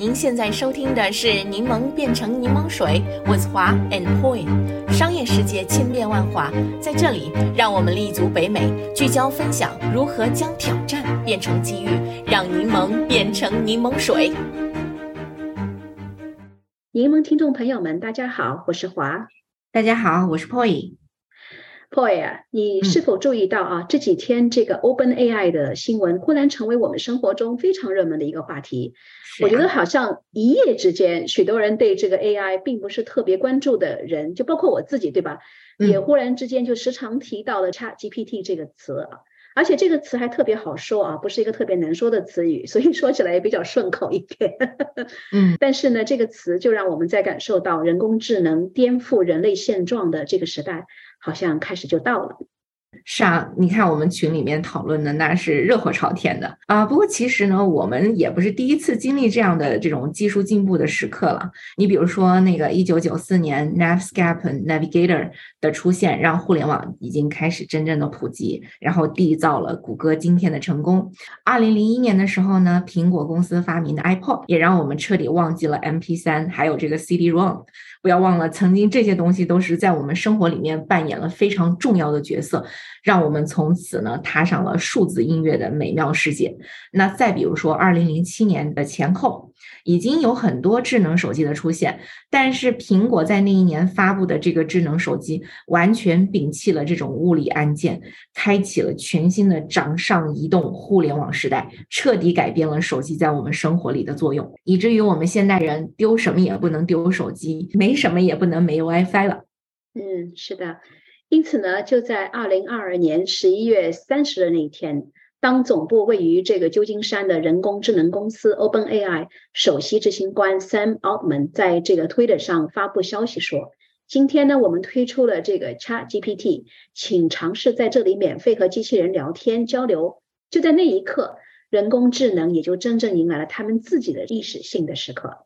您现在收听的是《柠檬变成柠檬水》，with 华 and Poi。商业世界千变万化，在这里，让我们立足北美，聚焦分享如何将挑战变成机遇，让柠檬变成柠檬水。柠檬听众朋友们，大家好，我是华。大家好，我是 Poi。Poi 啊，你是否注意到啊？这几天这个 Open AI 的新闻忽然成为我们生活中非常热门的一个话题。我觉得好像一夜之间，许多人对这个 AI 并不是特别关注的人，就包括我自己，对吧？也忽然之间就时常提到了 ChatGPT 这个词啊，而且这个词还特别好说啊，不是一个特别难说的词语，所以说起来也比较顺口一点。嗯，但是呢，这个词就让我们在感受到人工智能颠覆人类现状的这个时代。好像开始就到了。是啊，你看我们群里面讨论的那是热火朝天的啊。不过其实呢，我们也不是第一次经历这样的这种技术进步的时刻了。你比如说那个一九九四年 Netscape Navigator 的出现，让互联网已经开始真正的普及，然后缔造了谷歌今天的成功。二零零一年的时候呢，苹果公司发明的 iPod 也让我们彻底忘记了 MP 三，还有这个 CD-ROM。不要忘了，曾经这些东西都是在我们生活里面扮演了非常重要的角色，让我们从此呢踏上了数字音乐的美妙世界。那再比如说，二零零七年的前后。已经有很多智能手机的出现，但是苹果在那一年发布的这个智能手机完全摒弃了这种物理按键，开启了全新的掌上移动互联网时代，彻底改变了手机在我们生活里的作用，以至于我们现代人丢什么也不能丢手机，没什么也不能没有 WiFi 了。嗯，是的，因此呢，就在二零二二年十一月三十的那一天。当总部位于这个旧金山的人工智能公司 OpenAI 首席执行官 Sam Altman 在这个 Twitter 上发布消息说：“今天呢，我们推出了这个 ChatGPT，请尝试在这里免费和机器人聊天交流。”就在那一刻，人工智能也就真正迎来了他们自己的历史性的时刻。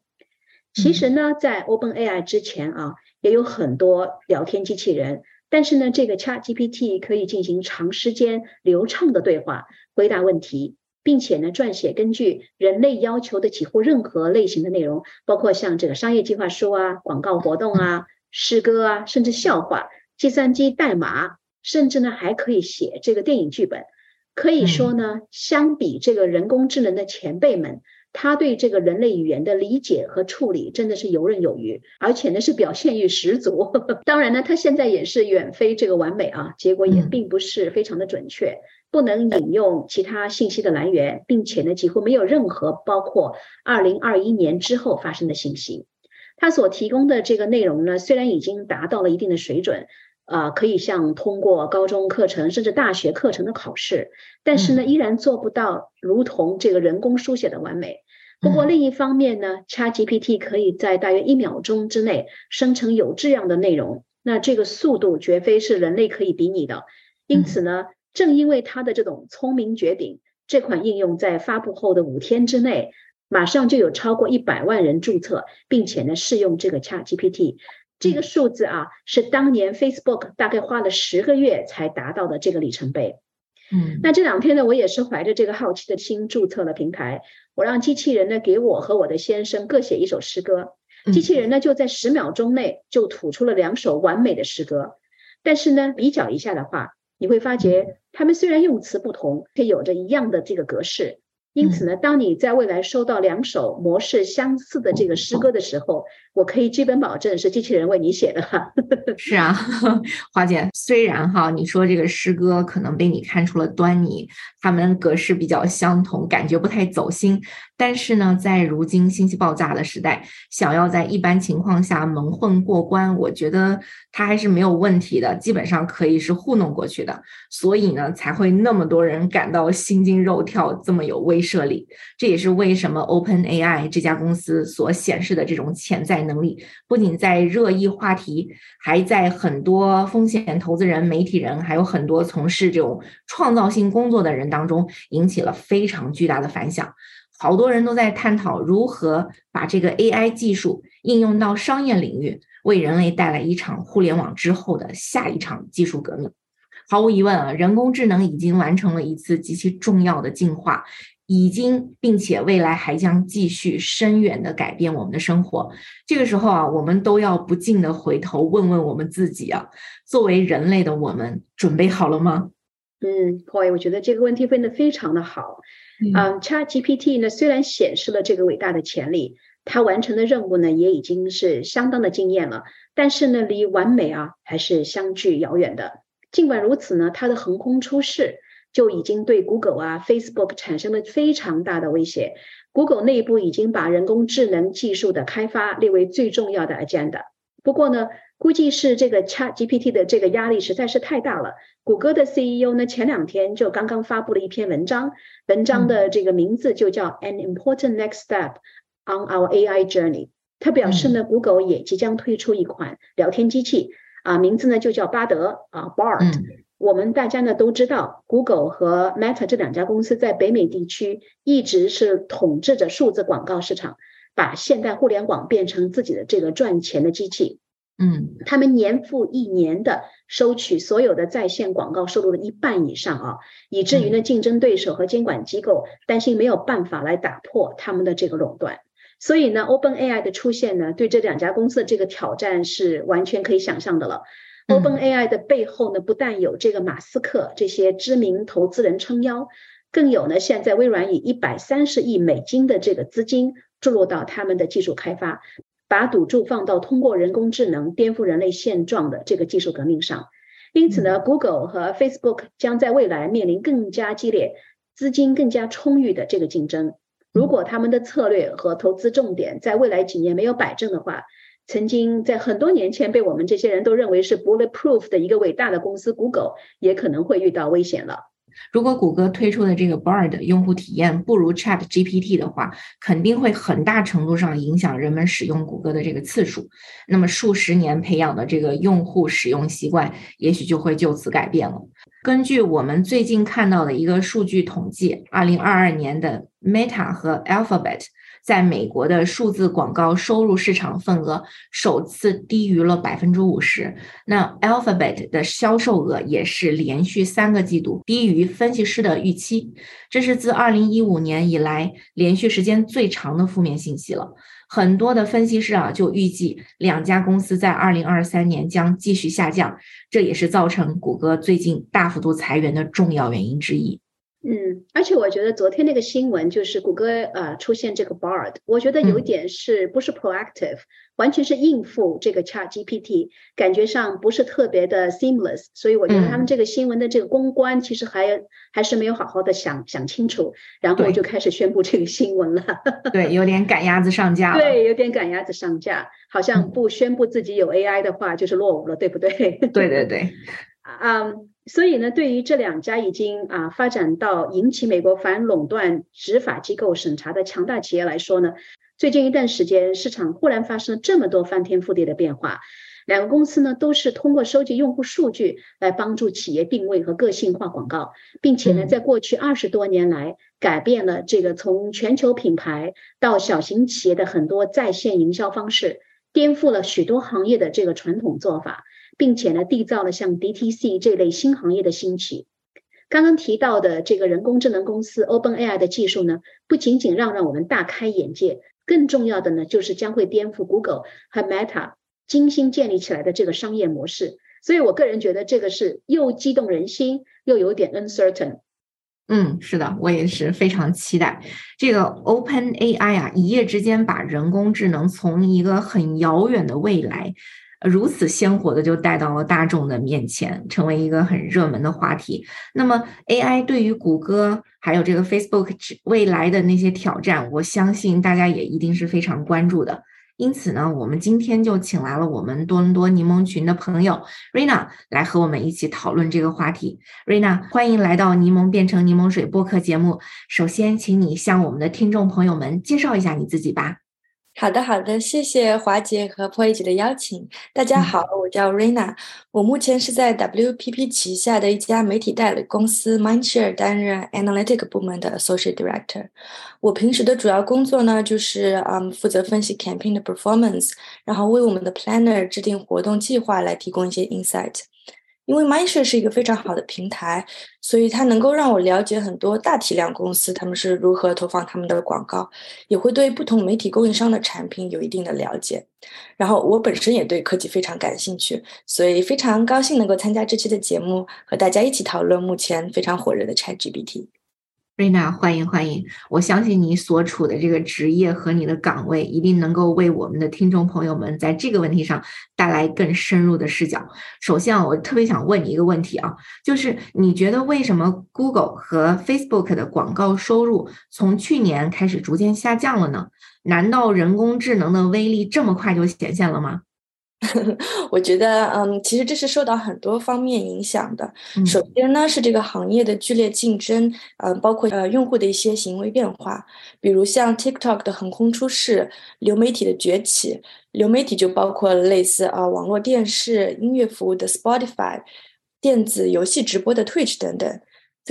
其实呢，在 OpenAI 之前啊，也有很多聊天机器人。但是呢，这个 Chat GPT 可以进行长时间流畅的对话，回答问题，并且呢，撰写根据人类要求的几乎任何类型的内容，包括像这个商业计划书啊、广告活动啊、诗歌啊，甚至笑话、计算机代码，甚至呢，还可以写这个电影剧本。可以说呢，相比这个人工智能的前辈们。他对这个人类语言的理解和处理真的是游刃有余，而且呢是表现欲十足。当然呢，他现在也是远非这个完美啊，结果也并不是非常的准确，不能引用其他信息的来源，并且呢几乎没有任何包括二零二一年之后发生的信息。他所提供的这个内容呢，虽然已经达到了一定的水准。啊，可以像通过高中课程甚至大学课程的考试，但是呢，依然做不到如同这个人工书写的完美。不过另一方面呢，ChatGPT 可以在大约一秒钟之内生成有质量的内容，那这个速度绝非是人类可以比拟的。因此呢，正因为它的这种聪明绝顶，这款应用在发布后的五天之内，马上就有超过一百万人注册，并且呢，试用这个 ChatGPT。这个数字啊，是当年 Facebook 大概花了十个月才达到的这个里程碑。嗯，那这两天呢，我也是怀着这个好奇的心注册了平台。我让机器人呢给我和我的先生各写一首诗歌，机器人呢就在十秒钟内就吐出了两首完美的诗歌。但是呢，比较一下的话，你会发觉他们虽然用词不同，却有着一样的这个格式。因此呢，当你在未来收到两首模式相似的这个诗歌的时候，我可以基本保证是机器人为你写的哈。是啊，花姐，虽然哈你说这个诗歌可能被你看出了端倪，它们格式比较相同，感觉不太走心。但是呢，在如今信息爆炸的时代，想要在一般情况下蒙混过关，我觉得它还是没有问题的，基本上可以是糊弄过去的。所以呢，才会那么多人感到心惊肉跳，这么有威慑力。这也是为什么 Open AI 这家公司所显示的这种潜在能力，不仅在热议话题，还在很多风险投资人、媒体人，还有很多从事这种创造性工作的人当中，引起了非常巨大的反响。好多人都在探讨如何把这个 AI 技术应用到商业领域，为人类带来一场互联网之后的下一场技术革命。毫无疑问啊，人工智能已经完成了一次极其重要的进化，已经并且未来还将继续深远的改变我们的生活。这个时候啊，我们都要不禁的回头问问我们自己啊，作为人类的我们，准备好了吗？嗯，Poy，我觉得这个问题问的非常的好。嗯，ChatGPT 呢，虽然显示了这个伟大的潜力，它完成的任务呢，也已经是相当的惊艳了。但是呢，离完美啊，还是相距遥远的。尽管如此呢，它的横空出世就已经对 Google 啊、Facebook 产生了非常大的威胁。Google 内部已经把人工智能技术的开发列为最重要的 agenda。不过呢，估计是这个 ChatGPT 的这个压力实在是太大了。谷歌的 CEO 呢，前两天就刚刚发布了一篇文章，文章的这个名字就叫 An Important Next Step on Our AI Journey。他表示呢，Google 也即将推出一款聊天机器，啊，名字呢就叫巴德啊，Bard。我们大家呢都知道，Google 和 Meta 这两家公司在北美地区一直是统治着数字广告市场，把现代互联网变成自己的这个赚钱的机器。嗯，他们年复一年的收取所有的在线广告收入的一半以上啊，以至于呢，竞争对手和监管机构担心没有办法来打破他们的这个垄断。所以呢，OpenAI 的出现呢，对这两家公司的这个挑战是完全可以想象的了。OpenAI 的背后呢，不但有这个马斯克这些知名投资人撑腰，更有呢，现在微软以一百三十亿美金的这个资金注入到他们的技术开发。把赌注放到通过人工智能颠覆人类现状的这个技术革命上，因此呢，Google 和 Facebook 将在未来面临更加激烈、资金更加充裕的这个竞争。如果他们的策略和投资重点在未来几年没有摆正的话，曾经在很多年前被我们这些人都认为是 bulletproof 的一个伟大的公司 Google，也可能会遇到危险了。如果谷歌推出的这个 Bard 用户体验不如 Chat GPT 的话，肯定会很大程度上影响人们使用谷歌的这个次数。那么数十年培养的这个用户使用习惯，也许就会就此改变了。根据我们最近看到的一个数据统计，二零二二年的 Meta 和 Alphabet。在美国的数字广告收入市场份额首次低于了百分之五十。那 Alphabet 的销售额也是连续三个季度低于分析师的预期，这是自二零一五年以来连续时间最长的负面信息了。很多的分析师啊就预计两家公司在二零二三年将继续下降，这也是造成谷歌最近大幅度裁员的重要原因之一。嗯，而且我觉得昨天那个新闻就是谷歌呃出现这个 Bard，我觉得有一点是不是 proactive，完全是应付这个 Chat GPT，感觉上不是特别的 seamless，所以我觉得他们这个新闻的这个公关其实还还是没有好好的想想清楚，然后就开始宣布这个新闻了。对，有点赶鸭子上架。对，有点赶鸭子上架，好像不宣布自己有 AI 的话就是落伍了，对不对？对对对。啊。所以呢，对于这两家已经啊发展到引起美国反垄断执法机构审查的强大企业来说呢，最近一段时间市场忽然发生了这么多翻天覆地的变化。两个公司呢都是通过收集用户数据来帮助企业定位和个性化广告，并且呢，在过去二十多年来改变了这个从全球品牌到小型企业的很多在线营销方式，颠覆了许多行业的这个传统做法。并且呢，缔造了像 DTC 这类新行业的兴起。刚刚提到的这个人工智能公司 OpenAI 的技术呢，不仅仅让让我们大开眼界，更重要的呢，就是将会颠覆 Google 和 Meta 精心建立起来的这个商业模式。所以我个人觉得这个是又激动人心，又有点 uncertain。嗯，是的，我也是非常期待这个 OpenAI 啊，一夜之间把人工智能从一个很遥远的未来。如此鲜活的就带到了大众的面前，成为一个很热门的话题。那么，AI 对于谷歌还有这个 Facebook 未来的那些挑战，我相信大家也一定是非常关注的。因此呢，我们今天就请来了我们多伦多柠檬群的朋友 Rina 来和我们一起讨论这个话题。Rina，欢迎来到柠檬变成柠檬水播客节目。首先，请你向我们的听众朋友们介绍一下你自己吧。好的，好的，谢谢华姐和 p o 姐的邀请。大家好，我叫 Rena，我目前是在 WPP 旗下的一家媒体代理公司 Mindshare 担任 Analytic 部门的 Associate Director。我平时的主要工作呢，就是嗯，负责分析 campaign 的 performance，然后为我们的 planner 制定活动计划，来提供一些 insight。因为 myshare 是一个非常好的平台，所以它能够让我了解很多大体量公司他们是如何投放他们的广告，也会对不同媒体供应商的产品有一定的了解。然后我本身也对科技非常感兴趣，所以非常高兴能够参加这期的节目，和大家一起讨论目前非常火热的 ChatGPT。瑞娜，欢迎欢迎！我相信你所处的这个职业和你的岗位，一定能够为我们的听众朋友们在这个问题上带来更深入的视角。首先啊，我特别想问你一个问题啊，就是你觉得为什么 Google 和 Facebook 的广告收入从去年开始逐渐下降了呢？难道人工智能的威力这么快就显现了吗？我觉得，嗯，其实这是受到很多方面影响的。首先呢，是这个行业的剧烈竞争，嗯，包括呃用户的一些行为变化，比如像 TikTok 的横空出世，流媒体的崛起。流媒体就包括类似啊网络电视、音乐服务的 Spotify，电子游戏直播的 Twitch 等等。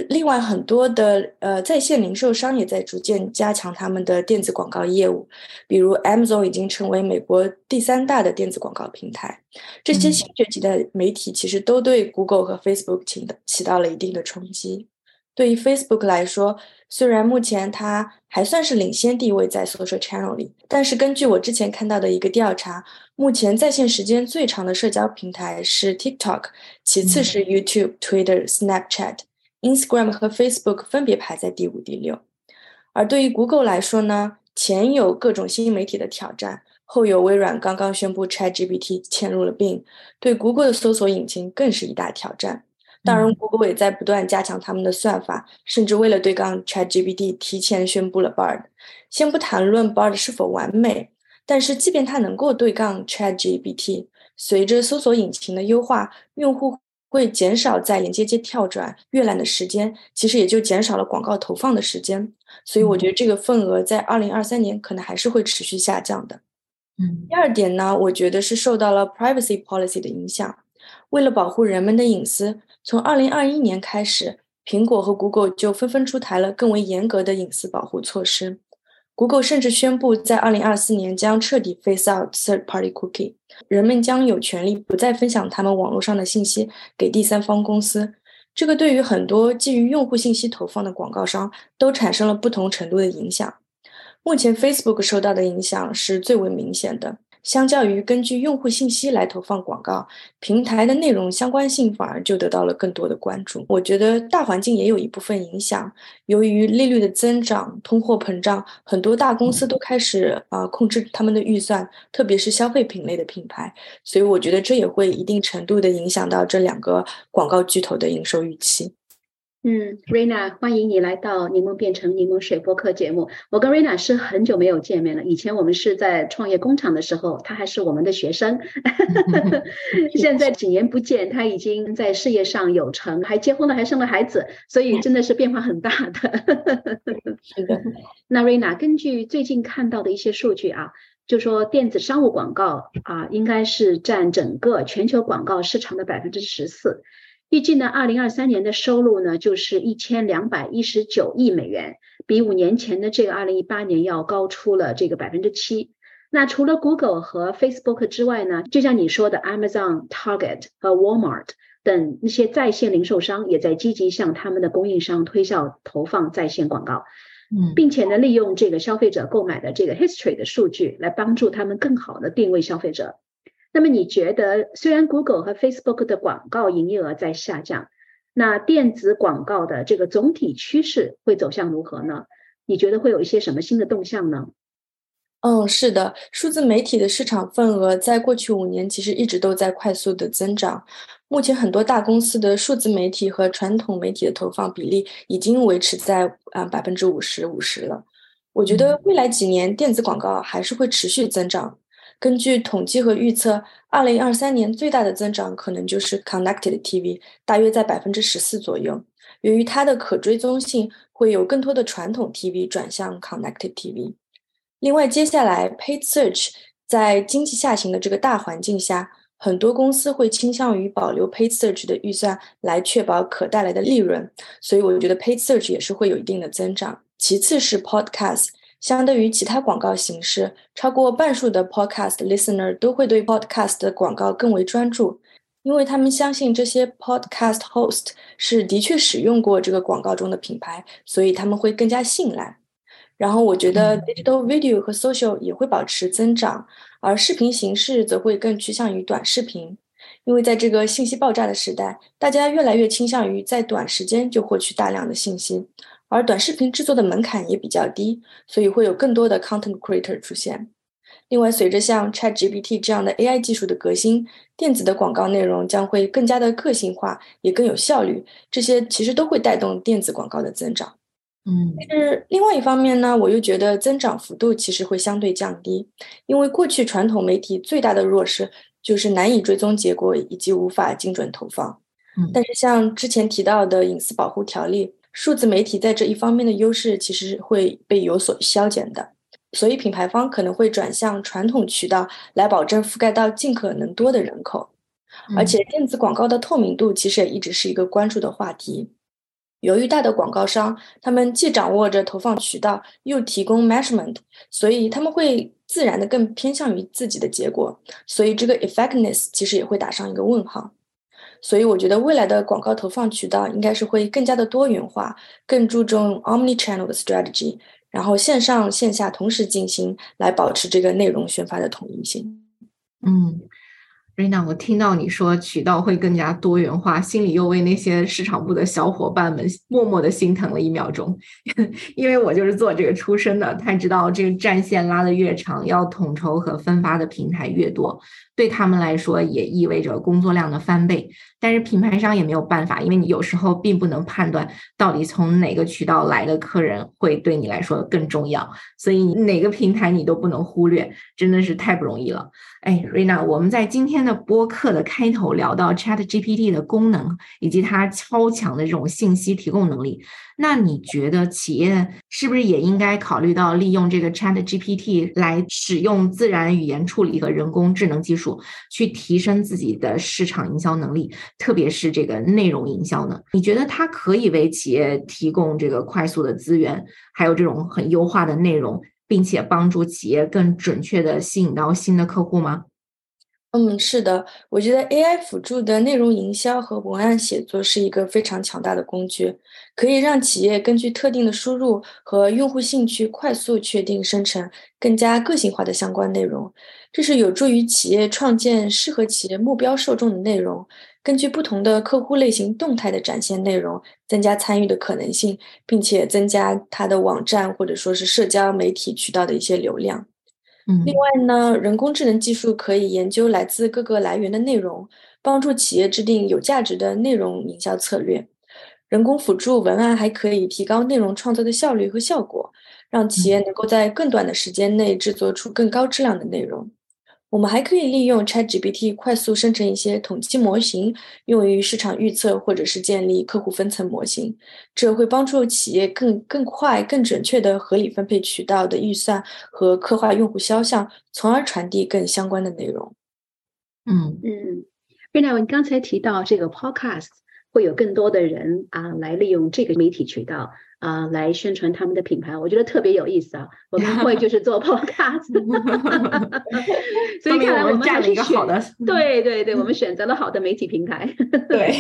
另外，很多的呃在线零售商也在逐渐加强他们的电子广告业务，比如 Amazon 已经成为美国第三大的电子广告平台。这些新崛起的媒体其实都对 Google 和 Facebook 起的起到了一定的冲击。对于 Facebook 来说，虽然目前它还算是领先地位在 Social Channel 里，但是根据我之前看到的一个调查，目前在线时间最长的社交平台是 TikTok，其次是 YouTube、Twitter、Snapchat。Instagram 和 Facebook 分别排在第五、第六，而对于 Google 来说呢，前有各种新媒体的挑战，后有微软刚刚宣布 ChatGPT 嵌入了 Bing，对 Google 的搜索引擎更是一大挑战。当然，Google 也在不断加强他们的算法，甚至为了对抗 ChatGPT，提前宣布了 Bard。先不谈论 Bard 是否完美，但是即便它能够对抗 ChatGPT，随着搜索引擎的优化，用户。会减少在连接间跳转、阅览的时间，其实也就减少了广告投放的时间。所以我觉得这个份额在二零二三年可能还是会持续下降的。嗯，第二点呢，我觉得是受到了 privacy policy 的影响。为了保护人们的隐私，从二零二一年开始，苹果和 Google 就纷纷出台了更为严格的隐私保护措施。Google 甚至宣布，在二零二四年将彻底 phase out third-party cookie，人们将有权利不再分享他们网络上的信息给第三方公司。这个对于很多基于用户信息投放的广告商都产生了不同程度的影响。目前，Facebook 受到的影响是最为明显的。相较于根据用户信息来投放广告，平台的内容相关性反而就得到了更多的关注。我觉得大环境也有一部分影响，由于利率的增长、通货膨胀，很多大公司都开始啊控制他们的预算，特别是消费品类的品牌，所以我觉得这也会一定程度的影响到这两个广告巨头的营收预期。嗯，Rina，欢迎你来到柠檬变成柠檬水播客节目。我跟 Rina 是很久没有见面了，以前我们是在创业工厂的时候，她还是我们的学生。现在几年不见，她已经在事业上有成，还结婚了，还生了孩子，所以真的是变化很大的。是的。那 Rina，根据最近看到的一些数据啊，就说电子商务广告啊，应该是占整个全球广告市场的百分之十四。预计呢，二零二三年的收入呢，就是一千两百一十九亿美元，比五年前的这个二零一八年要高出了这个百分之七。那除了 Google 和 Facebook 之外呢，就像你说的，Amazon、Target 和 Walmart 等那些在线零售商也在积极向他们的供应商推销投放在线广告，嗯，并且呢，利用这个消费者购买的这个 history 的数据来帮助他们更好的定位消费者。那么你觉得，虽然 Google 和 Facebook 的广告营业额在下降，那电子广告的这个总体趋势会走向如何呢？你觉得会有一些什么新的动向呢？嗯，是的，数字媒体的市场份额在过去五年其实一直都在快速的增长。目前很多大公司的数字媒体和传统媒体的投放比例已经维持在啊百分之五十五十了。我觉得未来几年电子广告还是会持续增长。根据统计和预测，二零二三年最大的增长可能就是 Connected TV，大约在百分之十四左右。由于它的可追踪性，会有更多的传统 TV 转向 Connected TV。另外，接下来 Paid Search 在经济下行的这个大环境下，很多公司会倾向于保留 Paid Search 的预算来确保可带来的利润。所以，我觉得 Paid Search 也是会有一定的增长。其次是 Podcast。相对于其他广告形式，超过半数的 Podcast listener 都会对 Podcast 的广告更为专注。因为他们相信这些 podcast host 是的确使用过这个广告中的品牌，所以他们会更加信赖。然后我觉得 digital video 和 social 也会保持增长，而视频形式则会更趋向于短视频。因为在这个信息爆炸的时代，大家越来越倾向于在短时间就获取大量的信息，而短视频制作的门槛也比较低，所以会有更多的 content creator 出现。另外，随着像 ChatGPT 这样的 AI 技术的革新，电子的广告内容将会更加的个性化，也更有效率。这些其实都会带动电子广告的增长。嗯，但是另外一方面呢，我又觉得增长幅度其实会相对降低，因为过去传统媒体最大的弱势就是难以追踪结果以及无法精准投放。嗯，但是像之前提到的隐私保护条例，数字媒体在这一方面的优势其实会被有所消减的，所以品牌方可能会转向传统渠道来保证覆盖到尽可能多的人口。而且电子广告的透明度其实也一直是一个关注的话题。由于大的广告商，他们既掌握着投放渠道，又提供 measurement，所以他们会自然的更偏向于自己的结果，所以这个 effectiveness 其实也会打上一个问号。所以我觉得未来的广告投放渠道应该是会更加的多元化，更注重 omni-channel 的 strategy，然后线上线下同时进行，来保持这个内容宣发的统一性。嗯。瑞娜，我听到你说渠道会更加多元化，心里又为那些市场部的小伙伴们默默的心疼了一秒钟，因为我就是做这个出身的，太知道这个战线拉得越长，要统筹和分发的平台越多，对他们来说也意味着工作量的翻倍。但是品牌商也没有办法，因为你有时候并不能判断到底从哪个渠道来的客人会对你来说更重要，所以哪个平台你都不能忽略，真的是太不容易了。哎，瑞娜，我们在今天的播客的开头聊到 Chat GPT 的功能以及它超强的这种信息提供能力。那你觉得企业是不是也应该考虑到利用这个 Chat GPT 来使用自然语言处理和人工智能技术，去提升自己的市场营销能力，特别是这个内容营销呢？你觉得它可以为企业提供这个快速的资源，还有这种很优化的内容，并且帮助企业更准确的吸引到新的客户吗？嗯，是的，我觉得 AI 辅助的内容营销和文案写作是一个非常强大的工具，可以让企业根据特定的输入和用户兴趣，快速确定生成更加个性化的相关内容。这是有助于企业创建适合企业目标受众的内容，根据不同的客户类型动态的展现内容，增加参与的可能性，并且增加它的网站或者说是社交媒体渠道的一些流量。另外呢，人工智能技术可以研究来自各个来源的内容，帮助企业制定有价值的内容营销策略。人工辅助文案还可以提高内容创作的效率和效果，让企业能够在更短的时间内制作出更高质量的内容。我们还可以利用 ChatGPT 快速生成一些统计模型，用于市场预测或者是建立客户分层模型。这会帮助企业更更快、更准确的合理分配渠道的预算和刻画用户肖像，从而传递更相关的内容。嗯嗯，瑞娜，你刚才提到这个 Podcast 会有更多的人啊来利用这个媒体渠道。啊，来宣传他们的品牌，我觉得特别有意思啊！我们会就是做 podcast，所以看来我们占了一个好的，对对对，我们选择了好的媒体平台。对，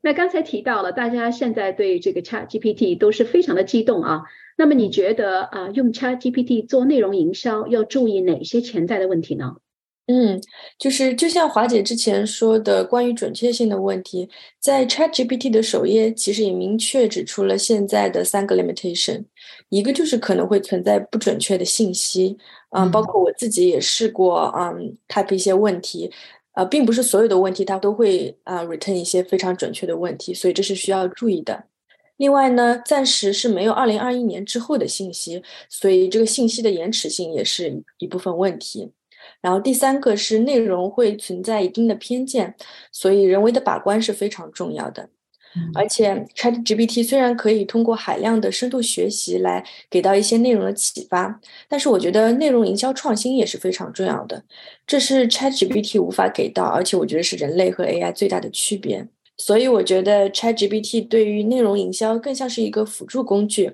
那刚才提到了，大家现在对这个 Chat GPT 都是非常的激动啊。那么你觉得啊，用 Chat GPT 做内容营销要注意哪些潜在的问题呢？嗯，就是就像华姐之前说的，关于准确性的问题，在 ChatGPT 的首页其实也明确指出了现在的三个 limitation，一个就是可能会存在不准确的信息，嗯，包括我自己也试过，嗯，type 一些问题，呃，并不是所有的问题它都会啊 return 一些非常准确的问题，所以这是需要注意的。另外呢，暂时是没有二零二一年之后的信息，所以这个信息的延迟性也是一部分问题。然后第三个是内容会存在一定的偏见，所以人为的把关是非常重要的。而且 ChatGPT 虽然可以通过海量的深度学习来给到一些内容的启发，但是我觉得内容营销创新也是非常重要的，这是 ChatGPT 无法给到，而且我觉得是人类和 AI 最大的区别。所以我觉得 ChatGPT 对于内容营销更像是一个辅助工具，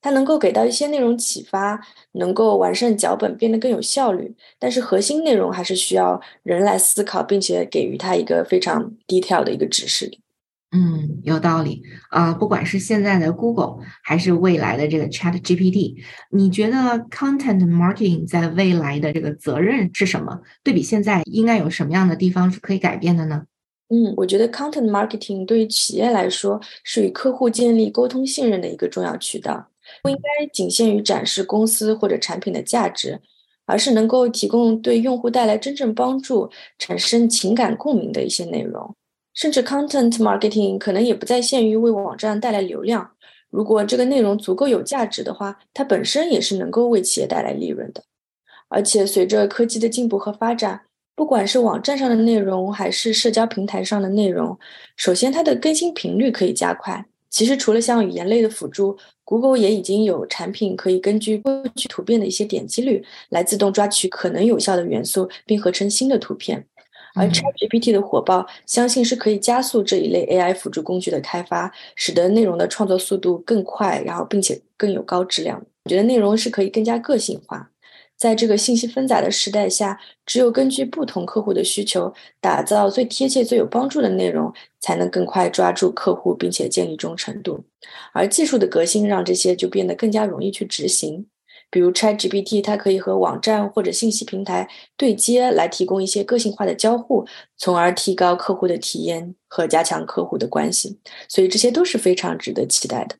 它能够给到一些内容启发，能够完善脚本，变得更有效率。但是核心内容还是需要人来思考，并且给予它一个非常 detail 的一个指示。嗯，有道理啊。不管是现在的 Google，还是未来的这个 ChatGPT，你觉得 Content Marketing 在未来的这个责任是什么？对比现在，应该有什么样的地方是可以改变的呢？嗯，我觉得 content marketing 对于企业来说是与客户建立沟通信任的一个重要渠道，不应该仅限于展示公司或者产品的价值，而是能够提供对用户带来真正帮助、产生情感共鸣的一些内容。甚至 content marketing 可能也不再限于为网站带来流量，如果这个内容足够有价值的话，它本身也是能够为企业带来利润的。而且随着科技的进步和发展。不管是网站上的内容，还是社交平台上的内容，首先它的更新频率可以加快。其实除了像语言类的辅助，Google 也已经有产品可以根据过去图片的一些点击率，来自动抓取可能有效的元素，并合成新的图片。而 ChatGPT 的火爆，相信是可以加速这一类 AI 辅助工具的开发，使得内容的创作速度更快，然后并且更有高质量。我觉得内容是可以更加个性化。在这个信息纷杂的时代下，只有根据不同客户的需求，打造最贴切、最有帮助的内容，才能更快抓住客户，并且建立忠诚度。而技术的革新让这些就变得更加容易去执行。比如 ChatGPT，它可以和网站或者信息平台对接，来提供一些个性化的交互，从而提高客户的体验和加强客户的关系。所以这些都是非常值得期待的。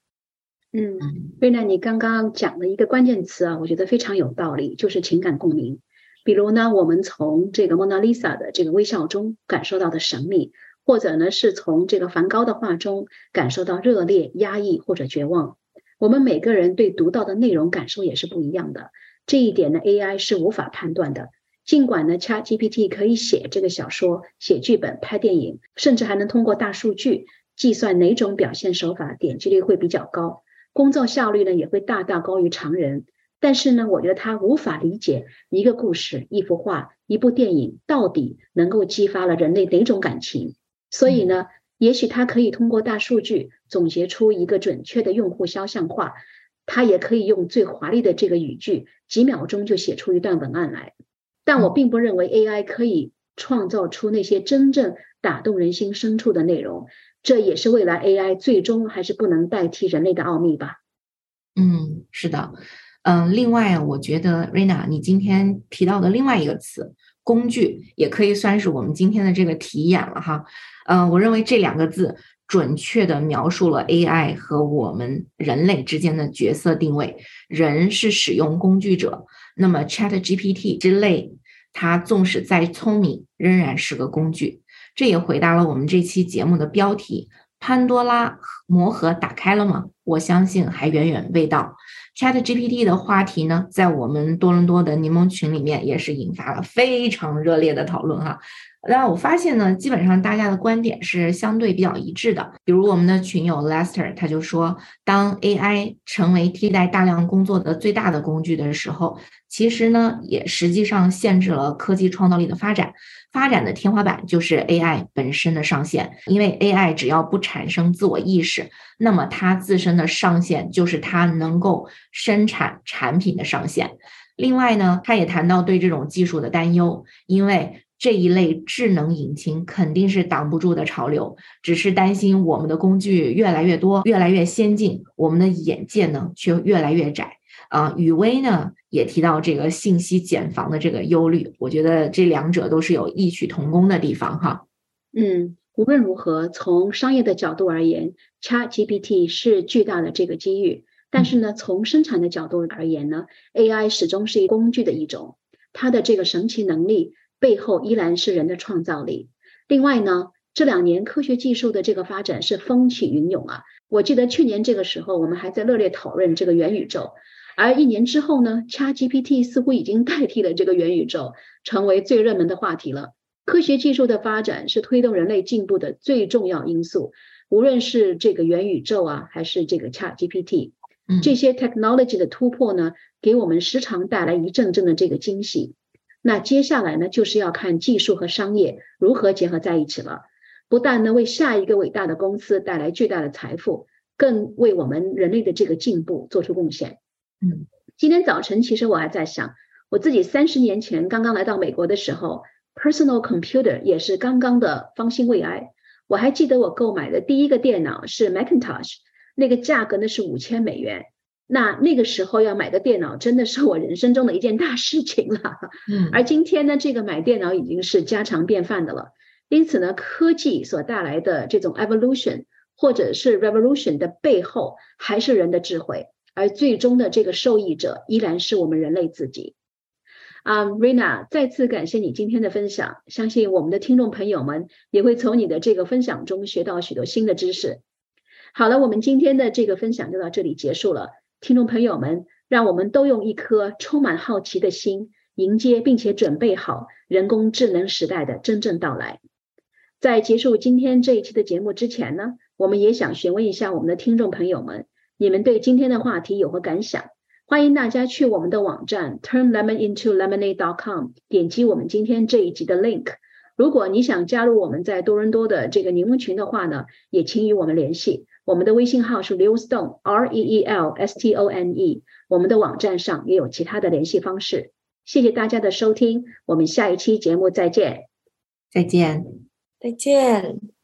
嗯，瑞娜，你刚刚讲的一个关键词啊，我觉得非常有道理，就是情感共鸣。比如呢，我们从这个蒙娜丽莎的这个微笑中感受到的神秘，或者呢是从这个梵高的画中感受到热烈、压抑或者绝望。我们每个人对读到的内容感受也是不一样的，这一点呢，AI 是无法判断的。尽管呢，ChatGPT 可以写这个小说、写剧本、拍电影，甚至还能通过大数据计算哪种表现手法点击率会比较高。工作效率呢也会大大高于常人，但是呢，我觉得他无法理解一个故事、一幅画、一部电影到底能够激发了人类哪种感情。所以呢，也许他可以通过大数据总结出一个准确的用户肖像画，他也可以用最华丽的这个语句，几秒钟就写出一段文案来。但我并不认为 AI 可以创造出那些真正打动人心深处的内容。这也是未来 AI 最终还是不能代替人类的奥秘吧？嗯，是的，嗯，另外，我觉得 Rina，你今天提到的另外一个词“工具”，也可以算是我们今天的这个题眼了哈。嗯，我认为这两个字准确的描述了 AI 和我们人类之间的角色定位。人是使用工具者，那么 ChatGPT 之类，它纵使再聪明，仍然是个工具。这也回答了我们这期节目的标题：潘多拉魔盒打开了吗？我相信还远远未到。Chat GPT 的话题呢，在我们多伦多的柠檬群里面也是引发了非常热烈的讨论哈。那我发现呢，基本上大家的观点是相对比较一致的。比如我们的群友 Lester，他就说，当 AI 成为替代大量工作的最大的工具的时候，其实呢，也实际上限制了科技创造力的发展。发展的天花板就是 AI 本身的上限，因为 AI 只要不产生自我意识，那么它自身的上限就是它能够生产产品的上限。另外呢，他也谈到对这种技术的担忧，因为。这一类智能引擎肯定是挡不住的潮流，只是担心我们的工具越来越多、越来越先进，我们的眼界呢却越来越窄。啊，雨薇呢也提到这个信息茧房的这个忧虑，我觉得这两者都是有异曲同工的地方哈。嗯，无论如何，从商业的角度而言，ChatGPT 是巨大的这个机遇，但是呢，从生产的角度而言呢，AI 始终是工具的一种，它的这个神奇能力。背后依然是人的创造力。另外呢，这两年科学技术的这个发展是风起云涌啊。我记得去年这个时候，我们还在热烈讨论这个元宇宙，而一年之后呢，ChatGPT 似乎已经代替了这个元宇宙，成为最热门的话题了。科学技术的发展是推动人类进步的最重要因素，无论是这个元宇宙啊，还是这个 ChatGPT，这些 technology 的突破呢，给我们时常带来一阵阵的这个惊喜。那接下来呢，就是要看技术和商业如何结合在一起了。不但呢为下一个伟大的公司带来巨大的财富，更为我们人类的这个进步做出贡献。嗯，今天早晨其实我还在想，我自己三十年前刚刚来到美国的时候，personal computer 也是刚刚的方兴未艾。我还记得我购买的第一个电脑是 Macintosh，那个价格呢是五千美元。那那个时候要买个电脑，真的是我人生中的一件大事情了。嗯，而今天呢，这个买电脑已经是家常便饭的了。因此呢，科技所带来的这种 evolution 或者是 revolution 的背后，还是人的智慧，而最终的这个受益者依然是我们人类自己。啊，Rina，再次感谢你今天的分享，相信我们的听众朋友们也会从你的这个分享中学到许多新的知识。好了，我们今天的这个分享就到这里结束了。听众朋友们，让我们都用一颗充满好奇的心，迎接并且准备好人工智能时代的真正到来。在结束今天这一期的节目之前呢，我们也想询问一下我们的听众朋友们，你们对今天的话题有何感想？欢迎大家去我们的网站 turnlemonintolemonade.com 点击我们今天这一集的 link。如果你想加入我们在多伦多的这个柠檬群的话呢，也请与我们联系。我们的微信号是 Leelstone R E E L S T O N E，我们的网站上也有其他的联系方式。谢谢大家的收听，我们下一期节目再见。再见，再见。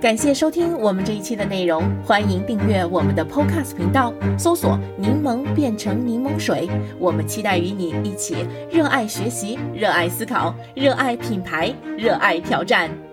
感谢收听我们这一期的内容，欢迎订阅我们的 Podcast 频道，搜索“柠檬变成柠檬水”。我们期待与你一起热爱学习、热爱思考、热爱品牌、热爱挑战。